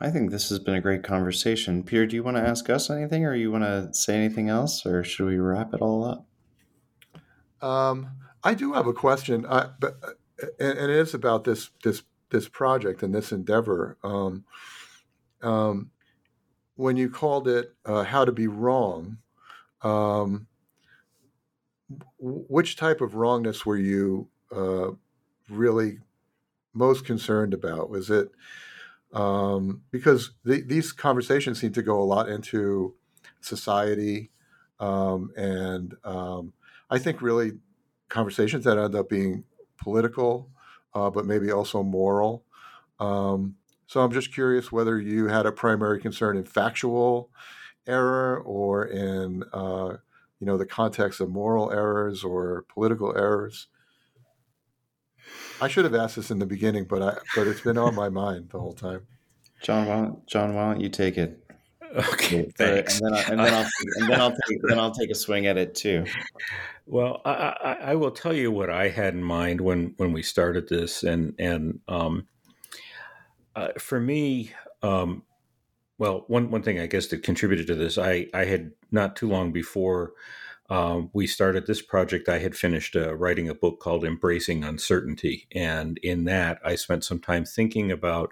I think this has been a great conversation. Peter, do you want to ask us anything or you want to say anything else or should we wrap it all up? Um, I do have a question, I, but and, and, it is about this this this project and this endeavor. Um, um, when you called it uh, "How to Be Wrong," um, which type of wrongness were you uh, really most concerned about? Was it um, because the, these conversations seem to go a lot into society, um, and um, I think really conversations that end up being political, uh, but maybe also moral. Um, so I'm just curious whether you had a primary concern in factual error or in uh, you know the context of moral errors or political errors. I should have asked this in the beginning, but I but it's been on my mind the whole time. John, why don't, John, why don't you take it? Okay, thanks. And then, I, and then, I'll, and then I'll take then I'll take a swing at it too. Well, I, I, I, will tell you what I had in mind when when we started this, and and um, uh, for me, um, well, one one thing I guess that contributed to this, I I had not too long before um, we started this project, I had finished uh, writing a book called Embracing Uncertainty. And in that, I spent some time thinking about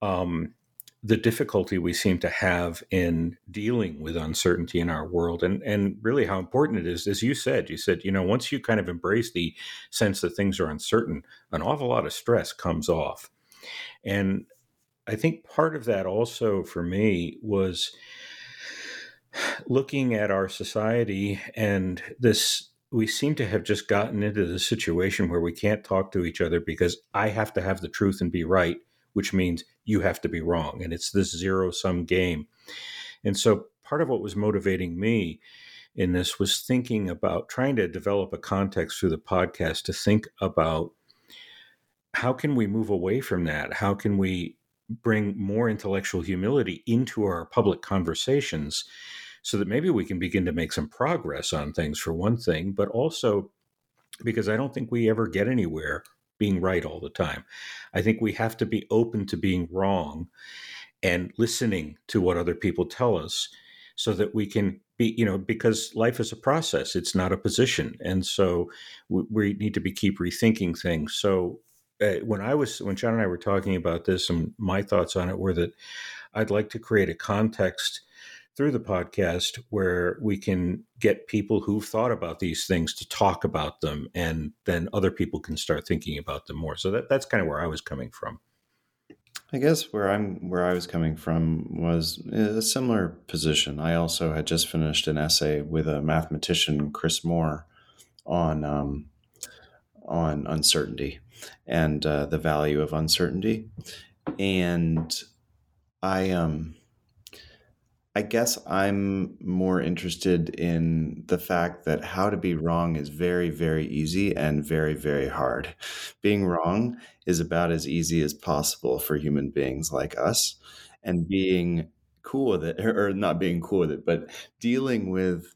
um, the difficulty we seem to have in dealing with uncertainty in our world and, and really how important it is. As you said, you said, you know, once you kind of embrace the sense that things are uncertain, an awful lot of stress comes off. And I think part of that also for me was looking at our society and this we seem to have just gotten into the situation where we can't talk to each other because I have to have the truth and be right, which means you have to be wrong. And it's this zero sum game. And so part of what was motivating me in this was thinking about trying to develop a context through the podcast to think about how can we move away from that? How can we bring more intellectual humility into our public conversations so that maybe we can begin to make some progress on things for one thing, but also because I don't think we ever get anywhere being right all the time. I think we have to be open to being wrong and listening to what other people tell us so that we can be you know because life is a process it's not a position and so we, we need to be keep rethinking things so uh, when i was when john and i were talking about this and my thoughts on it were that i'd like to create a context through the podcast where we can get people who've thought about these things to talk about them and then other people can start thinking about them more. So that, that's kind of where i was coming from. I guess where I'm where I was coming from was a similar position. I also had just finished an essay with a mathematician, Chris Moore, on um, on uncertainty and uh, the value of uncertainty, and I um I guess I'm more interested in the fact that how to be wrong is very, very easy and very, very hard. Being wrong is about as easy as possible for human beings like us. And being cool with it, [LAUGHS] or not being cool with it, but dealing with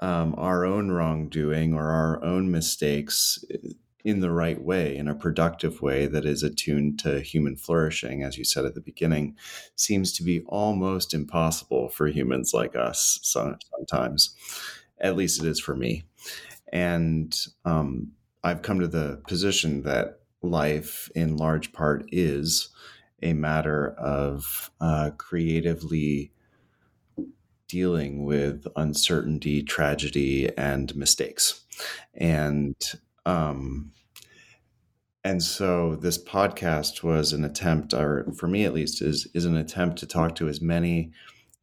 um, our own wrongdoing or our own mistakes in the right way, in a productive way that is attuned to human flourishing, as you said at the beginning, seems to be almost impossible for humans like us sometimes. At least it is for me. And um, I've come to the position that life, in large part, is a matter of uh, creatively dealing with uncertainty, tragedy, and mistakes. And um, and so this podcast was an attempt, or for me at least, is is an attempt to talk to as many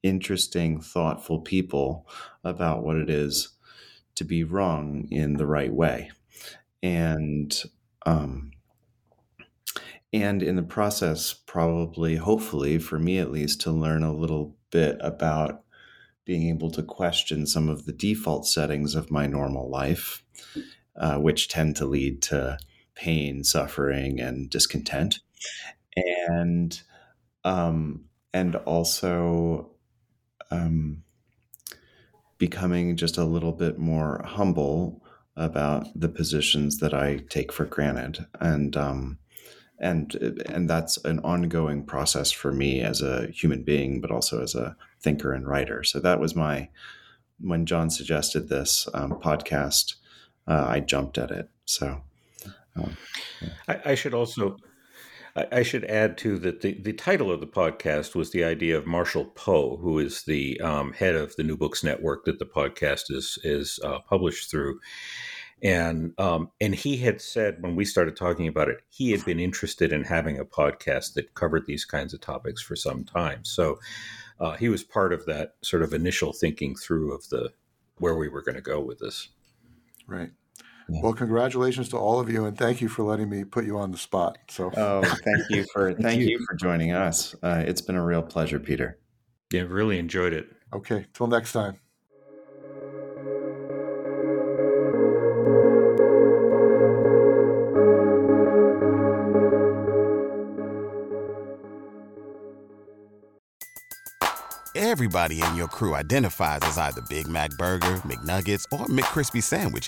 interesting, thoughtful people about what it is to be wrong in the right way, and um, and in the process, probably, hopefully, for me at least, to learn a little bit about being able to question some of the default settings of my normal life uh, which tend to lead to pain, suffering, and discontent, and um, and also um, becoming just a little bit more humble about the positions that I take for granted, and um, and and that's an ongoing process for me as a human being, but also as a thinker and writer. So that was my when John suggested this um, podcast uh, I jumped at it. So, um, yeah. I, I, should also. I, should add too that the, the title of the podcast was the idea of Marshall Poe, who is the um, head of the New Books Network that the podcast is is uh, published through, and um, and he had said when we started talking about it, he had been interested in having a podcast that covered these kinds of topics for some time. So uh, he was part of that sort of initial thinking through of the where we were going to go with this. Right. Yeah. Well, congratulations to all of you, and thank you for letting me put you on the spot. So, [LAUGHS] oh, thank you for thank, thank you. you. for joining us. Uh, it's been a real pleasure, Peter. Yeah, really enjoyed it. Okay, till next time. Everybody in your crew identifies as either Big Mac Burger, McNuggets, or McCrispy Sandwich